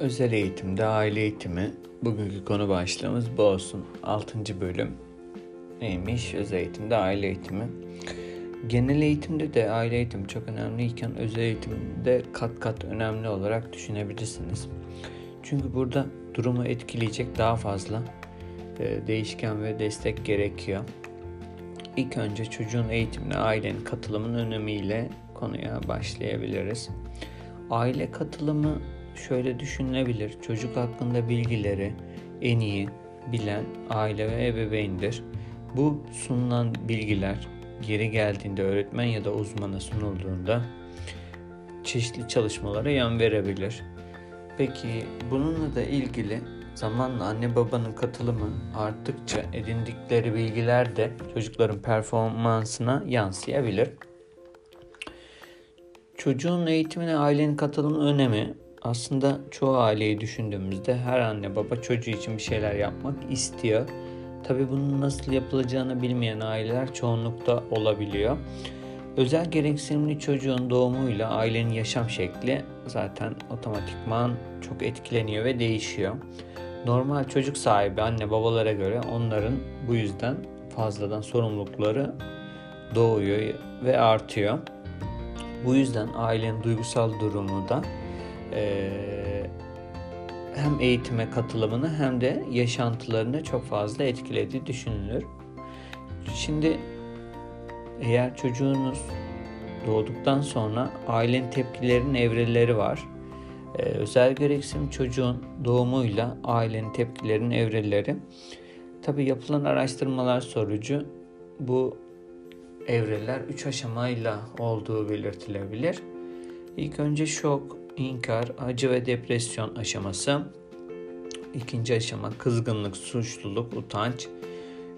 Özel eğitimde aile eğitimi bugünkü konu başlığımız bu olsun. 6. bölüm neymiş? Özel eğitimde aile eğitimi. Genel eğitimde de aile eğitimi çok önemliyken özel eğitimde kat kat önemli olarak düşünebilirsiniz. Çünkü burada durumu etkileyecek daha fazla e, değişken ve destek gerekiyor. İlk önce çocuğun eğitimine ailenin katılımının önemiyle konuya başlayabiliriz. Aile katılımı şöyle düşünülebilir. Çocuk hakkında bilgileri en iyi bilen aile ve ebeveyndir. Bu sunulan bilgiler geri geldiğinde öğretmen ya da uzmana sunulduğunda çeşitli çalışmalara yön verebilir. Peki bununla da ilgili zamanla anne babanın katılımı arttıkça edindikleri bilgiler de çocukların performansına yansıyabilir. Çocuğun eğitimine ailenin katılımının önemi aslında çoğu aileyi düşündüğümüzde her anne baba çocuğu için bir şeyler yapmak istiyor. Tabi bunun nasıl yapılacağını bilmeyen aileler çoğunlukta olabiliyor. Özel gereksinimli çocuğun doğumuyla ailenin yaşam şekli zaten otomatikman çok etkileniyor ve değişiyor. Normal çocuk sahibi anne babalara göre onların bu yüzden fazladan sorumlulukları doğuyor ve artıyor. Bu yüzden ailenin duygusal durumu da e, hem eğitime katılımını hem de yaşantılarını çok fazla etkilediği düşünülür. Şimdi eğer çocuğunuz doğduktan sonra ailenin tepkilerinin evreleri var. Ee, özel gereksinim çocuğun doğumuyla ailenin tepkilerinin evreleri. Tabi yapılan araştırmalar sonucu bu evreler 3 aşamayla olduğu belirtilebilir. İlk önce şok, inkar, acı ve depresyon aşaması. İkinci aşama kızgınlık, suçluluk, utanç.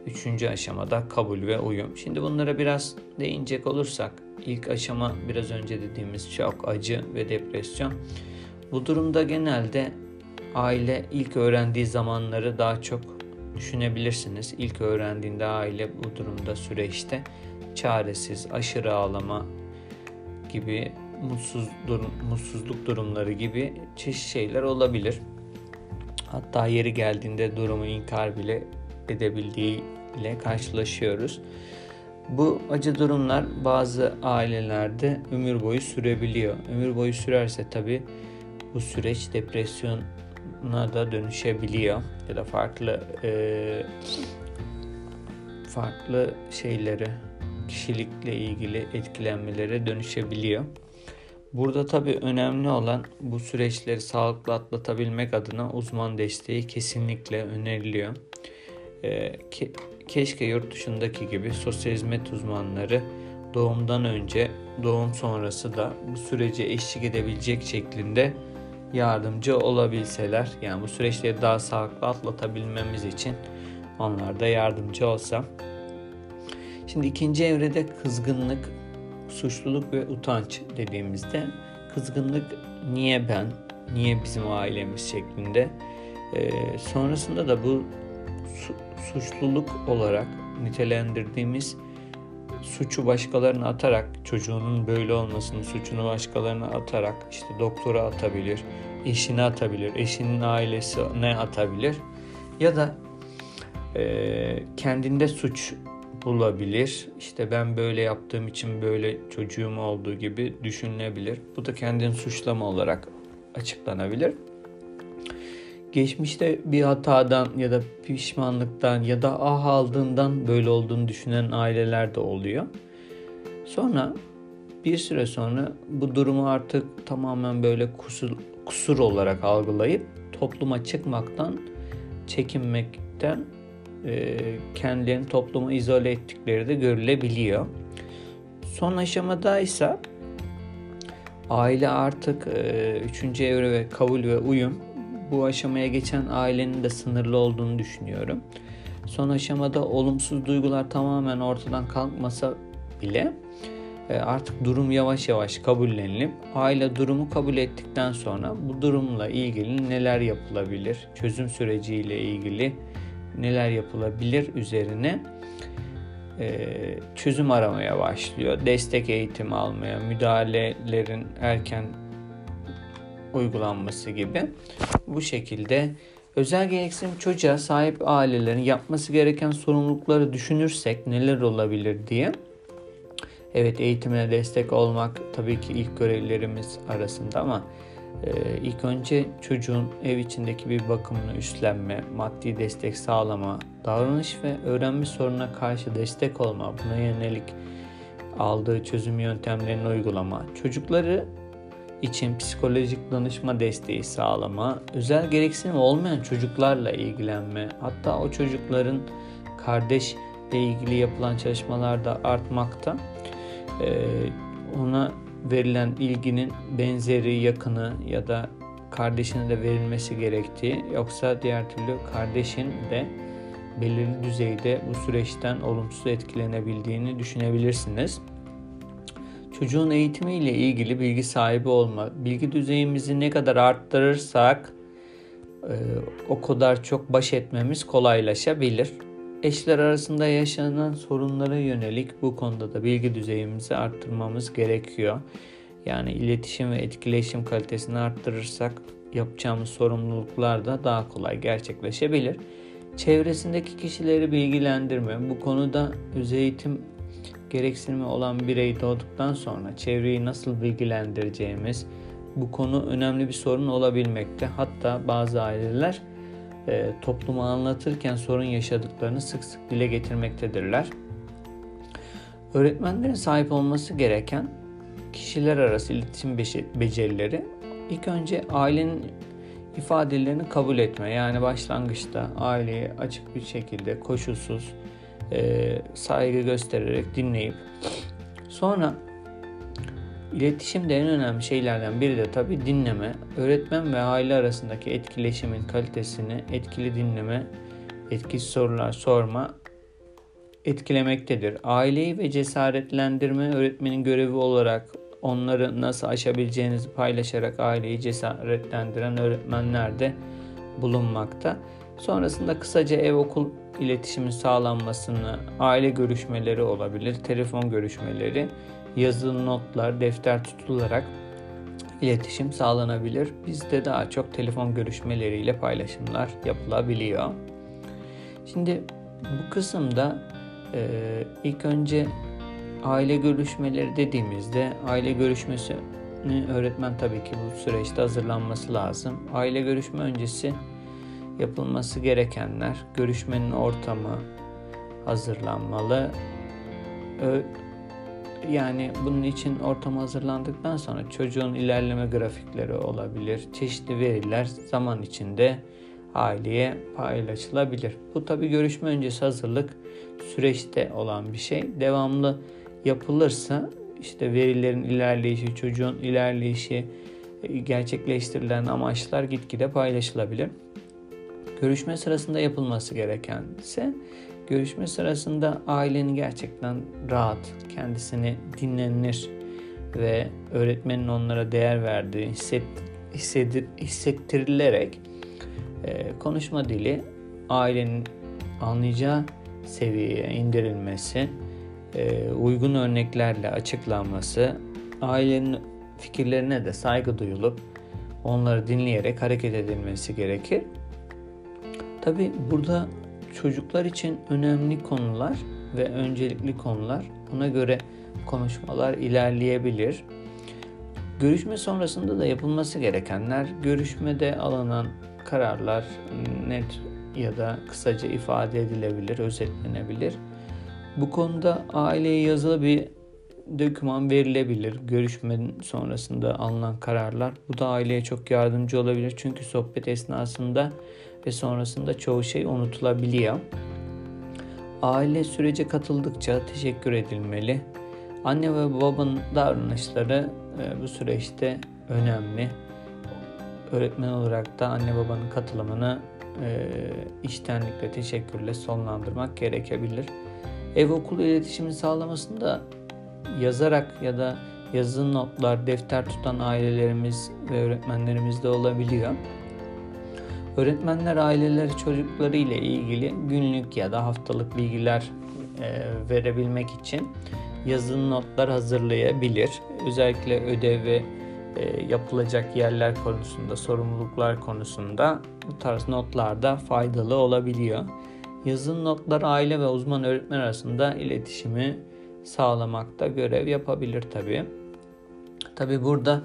Üçüncü aşamada kabul ve uyum. Şimdi bunlara biraz değinecek olursak ilk aşama biraz önce dediğimiz şok, acı ve depresyon. Bu durumda genelde aile ilk öğrendiği zamanları daha çok düşünebilirsiniz. İlk öğrendiğinde aile bu durumda süreçte çaresiz, aşırı ağlama gibi mutsuz durum, mutsuzluk durumları gibi çeşitli şeyler olabilir. Hatta yeri geldiğinde durumu inkar bile edebildiğiyle karşılaşıyoruz. Bu acı durumlar bazı ailelerde ömür boyu sürebiliyor. Ömür boyu sürerse tabi bu süreç depresyona da dönüşebiliyor ya da farklı e, farklı şeyleri kişilikle ilgili etkilenmelere dönüşebiliyor. Burada tabii önemli olan bu süreçleri sağlıklı atlatabilmek adına uzman desteği kesinlikle öneriliyor. Ee, ke- keşke yurt dışındaki gibi sosyal hizmet uzmanları doğumdan önce, doğum sonrası da bu sürece eşlik edebilecek şeklinde yardımcı olabilseler. Yani bu süreçleri daha sağlıklı atlatabilmemiz için onlar da yardımcı olsa. Şimdi ikinci evrede kızgınlık, suçluluk ve utanç dediğimizde kızgınlık niye ben, niye bizim ailemiz şeklinde. Ee, sonrasında da bu su, suçluluk olarak nitelendirdiğimiz suçu başkalarına atarak çocuğunun böyle olmasının suçunu başkalarına atarak işte doktora atabilir, eşine atabilir, eşinin ailesine atabilir ya da e, kendinde suç bulabilir. İşte ben böyle yaptığım için böyle çocuğum olduğu gibi düşünülebilir. Bu da kendini suçlama olarak açıklanabilir. Geçmişte bir hatadan ya da pişmanlıktan ya da ah aldığından böyle olduğunu düşünen aileler de oluyor. Sonra bir süre sonra bu durumu artık tamamen böyle kusur, kusur olarak algılayıp topluma çıkmaktan, çekinmekten kendilerini topluma izole ettikleri de görülebiliyor. Son aşamada ise aile artık e, üçüncü evre ve kabul ve uyum bu aşamaya geçen ailenin de sınırlı olduğunu düşünüyorum. Son aşamada olumsuz duygular tamamen ortadan kalkmasa bile e, artık durum yavaş yavaş kabullenilip aile durumu kabul ettikten sonra bu durumla ilgili neler yapılabilir, çözüm süreciyle ilgili neler yapılabilir üzerine e, çözüm aramaya başlıyor. Destek eğitimi almaya, müdahalelerin erken uygulanması gibi. Bu şekilde özel gereksinim çocuğa sahip ailelerin yapması gereken sorumlulukları düşünürsek neler olabilir diye. Evet eğitimine destek olmak tabii ki ilk görevlerimiz arasında ama e, ilk önce çocuğun ev içindeki bir bakımını üstlenme, maddi destek sağlama, davranış ve öğrenme sorununa karşı destek olma, buna yönelik aldığı çözüm yöntemlerini uygulama, çocukları için psikolojik danışma desteği sağlama, özel gereksinim olmayan çocuklarla ilgilenme, hatta o çocukların kardeşle ilgili yapılan çalışmalarda artmakta. Ee, ona verilen ilginin benzeri, yakını ya da kardeşine de verilmesi gerektiği yoksa diğer türlü kardeşin de belirli düzeyde bu süreçten olumsuz etkilenebildiğini düşünebilirsiniz. Çocuğun eğitimi ile ilgili bilgi sahibi olma, bilgi düzeyimizi ne kadar arttırırsak e, o kadar çok baş etmemiz kolaylaşabilir. Eşler arasında yaşanan sorunlara yönelik bu konuda da bilgi düzeyimizi arttırmamız gerekiyor. Yani iletişim ve etkileşim kalitesini arttırırsak yapacağımız sorumluluklar da daha kolay gerçekleşebilir. Çevresindeki kişileri bilgilendirme. Bu konuda öz eğitim gereksinimi olan birey doğduktan sonra çevreyi nasıl bilgilendireceğimiz bu konu önemli bir sorun olabilmekte. Hatta bazı aileler e, topluma anlatırken sorun yaşadıklarını sık sık dile getirmektedirler. Öğretmenlerin sahip olması gereken kişiler arası iletişim becerileri ilk önce ailenin ifadelerini kabul etme. Yani başlangıçta aileye açık bir şekilde koşulsuz e, saygı göstererek dinleyip sonra İletişimde en önemli şeylerden biri de tabi dinleme. Öğretmen ve aile arasındaki etkileşimin kalitesini etkili dinleme, etkisiz sorular sorma etkilemektedir. Aileyi ve cesaretlendirme öğretmenin görevi olarak onları nasıl aşabileceğinizi paylaşarak aileyi cesaretlendiren öğretmenler de bulunmakta. Sonrasında kısaca ev okul iletişimin sağlanmasını, aile görüşmeleri olabilir, telefon görüşmeleri, yazılı notlar, defter tutularak iletişim sağlanabilir. Bizde daha çok telefon görüşmeleriyle paylaşımlar yapılabiliyor. Şimdi bu kısımda e, ilk önce aile görüşmeleri dediğimizde aile görüşmesi öğretmen tabii ki bu süreçte hazırlanması lazım. Aile görüşme öncesi yapılması gerekenler, görüşmenin ortamı hazırlanmalı. Yani bunun için ortam hazırlandıktan sonra çocuğun ilerleme grafikleri olabilir. Çeşitli veriler zaman içinde aileye paylaşılabilir. Bu tabi görüşme öncesi hazırlık süreçte olan bir şey. Devamlı yapılırsa işte verilerin ilerleyişi, çocuğun ilerleyişi, gerçekleştirilen amaçlar gitgide paylaşılabilir. Görüşme sırasında yapılması gereken ise görüşme sırasında ailenin gerçekten rahat, kendisini dinlenir ve öğretmenin onlara değer verdiği hissedir, hissettirilerek e, konuşma dili ailenin anlayacağı seviyeye indirilmesi, e, uygun örneklerle açıklanması, ailenin fikirlerine de saygı duyulup onları dinleyerek hareket edilmesi gerekir. Tabi burada çocuklar için önemli konular ve öncelikli konular ona göre konuşmalar ilerleyebilir. Görüşme sonrasında da yapılması gerekenler görüşmede alınan kararlar net ya da kısaca ifade edilebilir, özetlenebilir. Bu konuda aileye yazılı bir doküman verilebilir. Görüşmenin sonrasında alınan kararlar. Bu da aileye çok yardımcı olabilir. Çünkü sohbet esnasında ve sonrasında çoğu şey unutulabiliyor. Aile sürece katıldıkça teşekkür edilmeli. Anne ve babanın davranışları e, bu süreçte önemli. Öğretmen olarak da anne babanın katılımını e, iştenlikle, teşekkürle sonlandırmak gerekebilir. Ev okulu iletişimi sağlamasında yazarak ya da yazılı notlar, defter tutan ailelerimiz ve öğretmenlerimiz de olabiliyor. Öğretmenler aileleri çocukları ile ilgili günlük ya da haftalık bilgiler e, verebilmek için yazılı notlar hazırlayabilir. Özellikle ödev ve yapılacak yerler konusunda, sorumluluklar konusunda bu tarz notlarda faydalı olabiliyor. Yazılı notlar aile ve uzman öğretmen arasında iletişimi sağlamakta görev yapabilir tabi. Tabi burada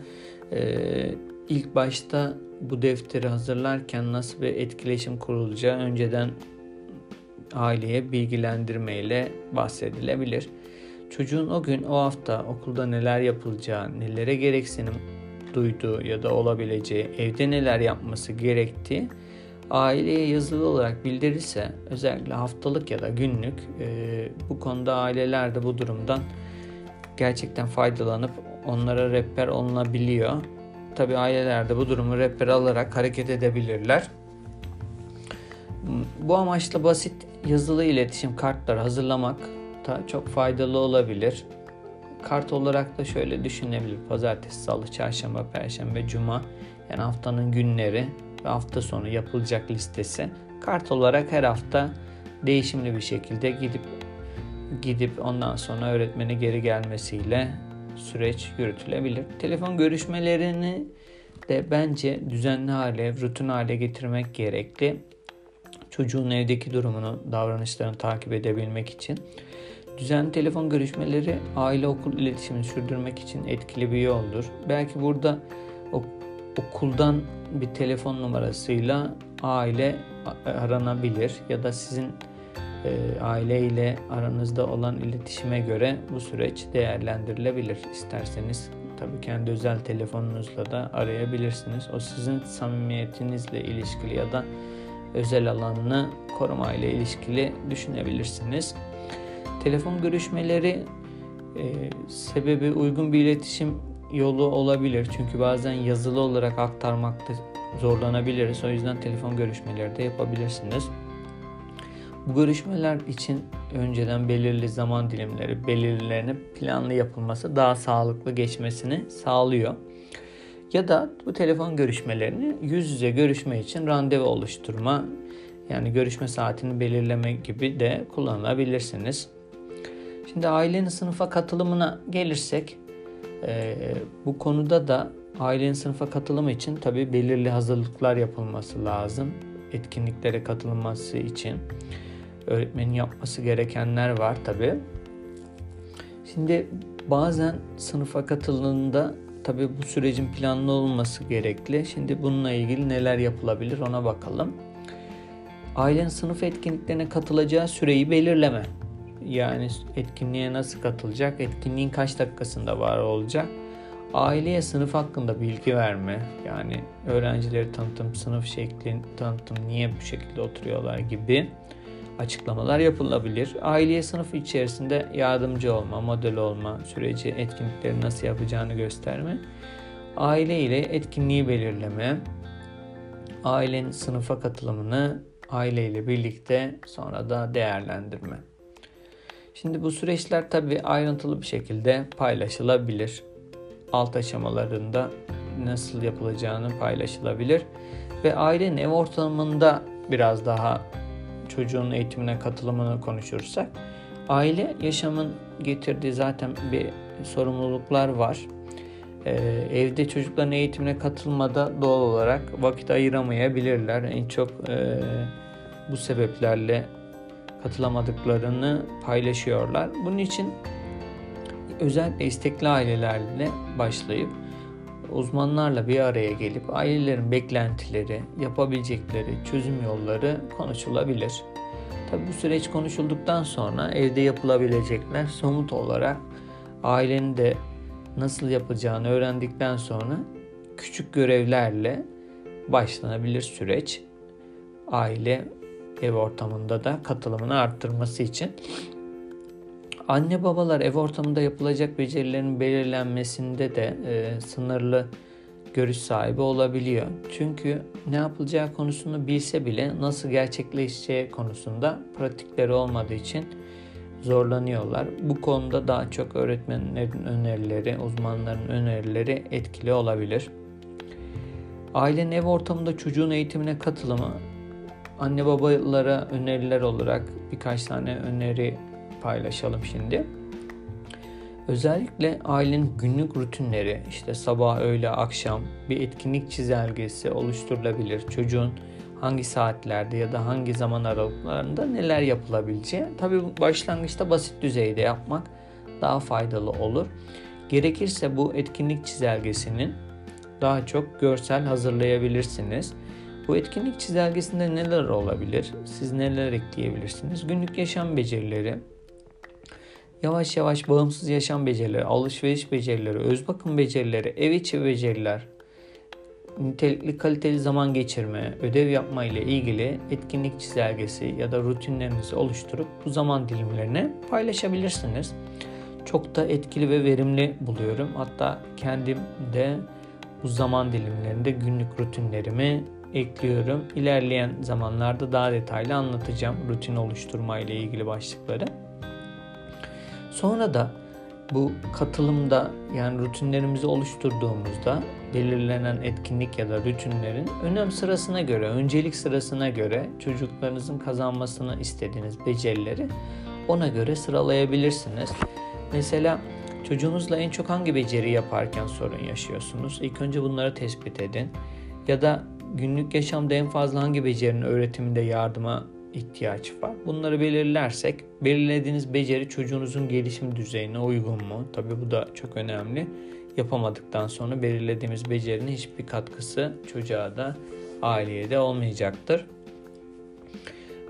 e, ilk başta bu defteri hazırlarken nasıl bir etkileşim kurulacağı önceden aileye bilgilendirmeyle bahsedilebilir. Çocuğun o gün o hafta okulda neler yapılacağı, nelere gereksinim duyduğu ya da olabileceği, evde neler yapması gerektiği aileye yazılı olarak bildirirse özellikle haftalık ya da günlük e, bu konuda aileler de bu durumdan gerçekten faydalanıp onlara rehber olunabiliyor. Tabi aileler de bu durumu rehber alarak hareket edebilirler. Bu amaçla basit yazılı iletişim kartları hazırlamak da çok faydalı olabilir. Kart olarak da şöyle düşünebilir. Pazartesi, salı, çarşamba, perşembe, cuma yani haftanın günleri ve hafta sonu yapılacak listesi. Kart olarak her hafta değişimli bir şekilde gidip gidip ondan sonra öğretmene geri gelmesiyle süreç yürütülebilir. Telefon görüşmelerini de bence düzenli hale, rutin hale getirmek gerekli. Çocuğun evdeki durumunu, davranışlarını takip edebilmek için. Düzenli telefon görüşmeleri aile okul iletişimini sürdürmek için etkili bir yoldur. Belki burada okuldan bir telefon numarasıyla aile aranabilir ya da sizin e, aile ile aranızda olan iletişime göre bu süreç değerlendirilebilir. İsterseniz tabii kendi özel telefonunuzla da arayabilirsiniz. O sizin samimiyetinizle ilişkili ya da özel alanını koruma ile ilişkili düşünebilirsiniz. Telefon görüşmeleri e, sebebi uygun bir iletişim yolu olabilir. Çünkü bazen yazılı olarak aktarmakta zorlanabiliriz. O yüzden telefon görüşmeleri de yapabilirsiniz. Bu görüşmeler için önceden belirli zaman dilimleri, belirlilerine planlı yapılması daha sağlıklı geçmesini sağlıyor. Ya da bu telefon görüşmelerini yüz yüze görüşme için randevu oluşturma, yani görüşme saatini belirleme gibi de kullanabilirsiniz. Şimdi ailenin sınıfa katılımına gelirsek, e, bu konuda da ailenin sınıfa katılımı için tabi belirli hazırlıklar yapılması lazım. Etkinliklere katılması için öğretmenin yapması gerekenler var tabi. Şimdi bazen sınıfa katıldığında tabi bu sürecin planlı olması gerekli. Şimdi bununla ilgili neler yapılabilir ona bakalım. Ailenin sınıf etkinliklerine katılacağı süreyi belirleme. Yani etkinliğe nasıl katılacak, etkinliğin kaç dakikasında var olacak. Aileye sınıf hakkında bilgi verme. Yani öğrencileri tanıtım, sınıf şekli tanıtım, niye bu şekilde oturuyorlar gibi açıklamalar yapılabilir. Aileye sınıf içerisinde yardımcı olma, model olma süreci, etkinlikleri nasıl yapacağını gösterme. Aile ile etkinliği belirleme, ailenin sınıfa katılımını aile ile birlikte sonra da değerlendirme. Şimdi bu süreçler tabi ayrıntılı bir şekilde paylaşılabilir. Alt aşamalarında nasıl yapılacağını paylaşılabilir ve ailenin ev ortamında biraz daha çocuğun eğitimine katılımını konuşursak aile yaşamın getirdiği zaten bir sorumluluklar var. Ee, evde çocukların eğitimine katılmada doğal olarak vakit ayıramayabilirler. En çok e, bu sebeplerle katılamadıklarını paylaşıyorlar. Bunun için özellikle istekli ailelerle başlayıp uzmanlarla bir araya gelip ailelerin beklentileri, yapabilecekleri çözüm yolları konuşulabilir. Tabi bu süreç konuşulduktan sonra evde yapılabilecekler somut olarak ailenin de nasıl yapacağını öğrendikten sonra küçük görevlerle başlanabilir süreç. Aile ev ortamında da katılımını arttırması için Anne babalar ev ortamında yapılacak becerilerin belirlenmesinde de e, sınırlı görüş sahibi olabiliyor. Çünkü ne yapılacağı konusunu bilse bile nasıl gerçekleşeceği konusunda pratikleri olmadığı için zorlanıyorlar. Bu konuda daha çok öğretmenlerin önerileri, uzmanların önerileri etkili olabilir. Ailenin ev ortamında çocuğun eğitimine katılımı anne babalara öneriler olarak birkaç tane öneri paylaşalım şimdi. Özellikle ailenin günlük rutinleri, işte sabah, öğle, akşam bir etkinlik çizelgesi oluşturulabilir. Çocuğun hangi saatlerde ya da hangi zaman aralıklarında neler yapılabileceği. Tabii başlangıçta basit düzeyde yapmak daha faydalı olur. Gerekirse bu etkinlik çizelgesinin daha çok görsel hazırlayabilirsiniz. Bu etkinlik çizelgesinde neler olabilir? Siz neler ekleyebilirsiniz? Günlük yaşam becerileri, yavaş yavaş bağımsız yaşam becerileri, alışveriş becerileri, öz bakım becerileri, ev içi beceriler, nitelikli kaliteli zaman geçirme, ödev yapma ile ilgili etkinlik çizelgesi ya da rutinlerinizi oluşturup bu zaman dilimlerine paylaşabilirsiniz. Çok da etkili ve verimli buluyorum. Hatta kendim de bu zaman dilimlerinde günlük rutinlerimi ekliyorum. İlerleyen zamanlarda daha detaylı anlatacağım rutin oluşturma ile ilgili başlıkları. Sonra da bu katılımda yani rutinlerimizi oluşturduğumuzda belirlenen etkinlik ya da rutinlerin önem sırasına göre, öncelik sırasına göre çocuklarınızın kazanmasını istediğiniz becerileri ona göre sıralayabilirsiniz. Mesela çocuğunuzla en çok hangi beceri yaparken sorun yaşıyorsunuz? İlk önce bunları tespit edin. Ya da günlük yaşamda en fazla hangi becerinin öğretiminde yardıma ihtiyaç var. Bunları belirlersek belirlediğiniz beceri çocuğunuzun gelişim düzeyine uygun mu? Tabii bu da çok önemli. Yapamadıktan sonra belirlediğimiz becerinin hiçbir katkısı çocuğa da aileye de olmayacaktır.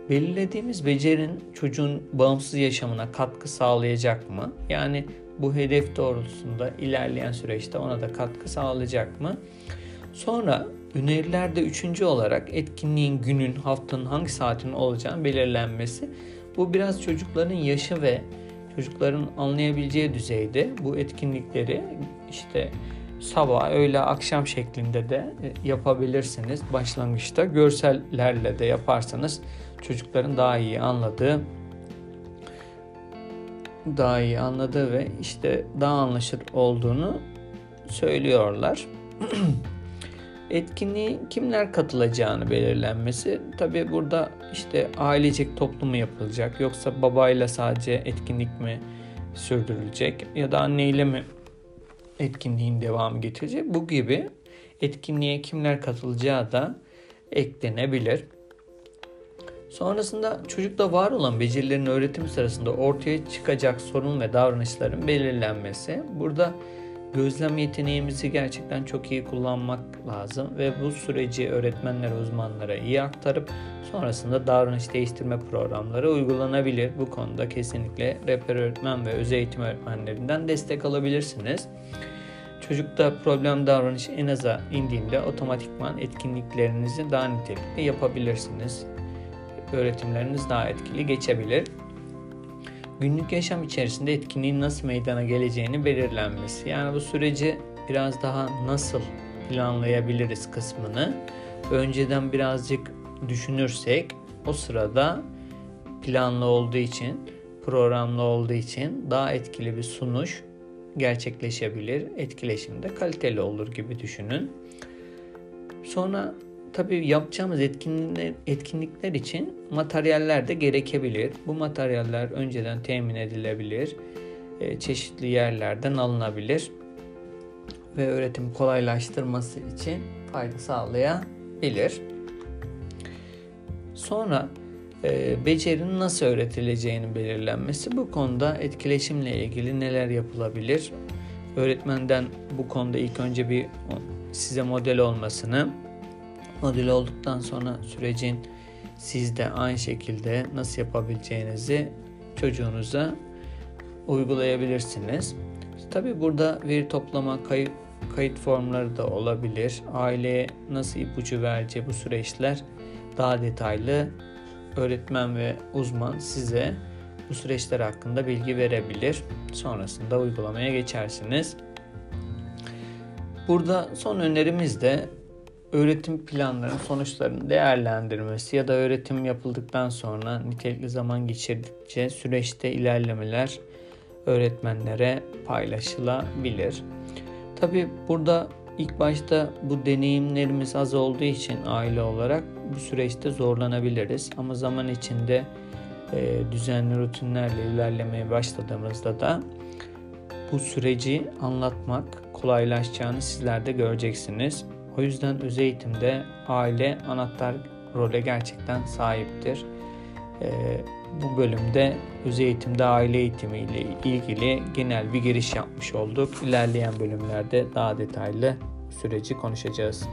Belirlediğimiz becerinin çocuğun bağımsız yaşamına katkı sağlayacak mı? Yani bu hedef doğrultusunda ilerleyen süreçte ona da katkı sağlayacak mı? Sonra önerilerde üçüncü olarak etkinliğin günün, haftanın hangi saatinin olacağını belirlenmesi. Bu biraz çocukların yaşı ve çocukların anlayabileceği düzeyde bu etkinlikleri işte sabah, öğle, akşam şeklinde de e, yapabilirsiniz. Başlangıçta görsellerle de yaparsanız çocukların daha iyi anladığı daha iyi anladığı ve işte daha anlaşılır olduğunu söylüyorlar. Etkinliğe kimler katılacağını belirlenmesi. Tabi burada işte ailecek toplumu yapılacak yoksa babayla sadece etkinlik mi sürdürülecek ya da anneyle mi etkinliğin devamı getirecek. Bu gibi etkinliğe kimler katılacağı da eklenebilir. Sonrasında çocukta var olan becerilerin öğretimi sırasında ortaya çıkacak sorun ve davranışların belirlenmesi. Burada gözlem yeteneğimizi gerçekten çok iyi kullanmak lazım ve bu süreci öğretmenlere, uzmanlara iyi aktarıp sonrasında davranış değiştirme programları uygulanabilir. Bu konuda kesinlikle rehber öğretmen ve öz eğitim öğretmenlerinden destek alabilirsiniz. Çocukta problem davranış en aza indiğinde otomatikman etkinliklerinizi daha nitelikli yapabilirsiniz. Öğretimleriniz daha etkili geçebilir günlük yaşam içerisinde etkinliğin nasıl meydana geleceğini belirlenmesi. Yani bu süreci biraz daha nasıl planlayabiliriz kısmını önceden birazcık düşünürsek o sırada planlı olduğu için, programlı olduğu için daha etkili bir sunuş gerçekleşebilir. Etkileşim de kaliteli olur gibi düşünün. Sonra tabii yapacağımız etkinlikler, etkinlikler için materyaller de gerekebilir. Bu materyaller önceden temin edilebilir. E, çeşitli yerlerden alınabilir. Ve öğretim kolaylaştırması için fayda sağlayabilir. Sonra e, becerinin nasıl öğretileceğini belirlenmesi. Bu konuda etkileşimle ilgili neler yapılabilir? Öğretmenden bu konuda ilk önce bir size model olmasını modül olduktan sonra sürecin siz de aynı şekilde nasıl yapabileceğinizi çocuğunuza uygulayabilirsiniz. Tabi burada veri toplama, kayıt, kayıt formları da olabilir. Aileye nasıl ipucu vereceği bu süreçler daha detaylı öğretmen ve uzman size bu süreçler hakkında bilgi verebilir. Sonrasında uygulamaya geçersiniz. Burada son önerimiz de öğretim planlarının sonuçlarının değerlendirmesi ya da öğretim yapıldıktan sonra nitelikli zaman geçirdikçe süreçte ilerlemeler öğretmenlere paylaşılabilir. Tabi burada ilk başta bu deneyimlerimiz az olduğu için aile olarak bu süreçte zorlanabiliriz. Ama zaman içinde e, düzenli rutinlerle ilerlemeye başladığımızda da bu süreci anlatmak kolaylaşacağını sizler de göreceksiniz. O yüzden öz eğitimde aile anahtar role gerçekten sahiptir. Ee, bu bölümde öz eğitimde aile eğitimi ile ilgili genel bir giriş yapmış olduk. İlerleyen bölümlerde daha detaylı süreci konuşacağız.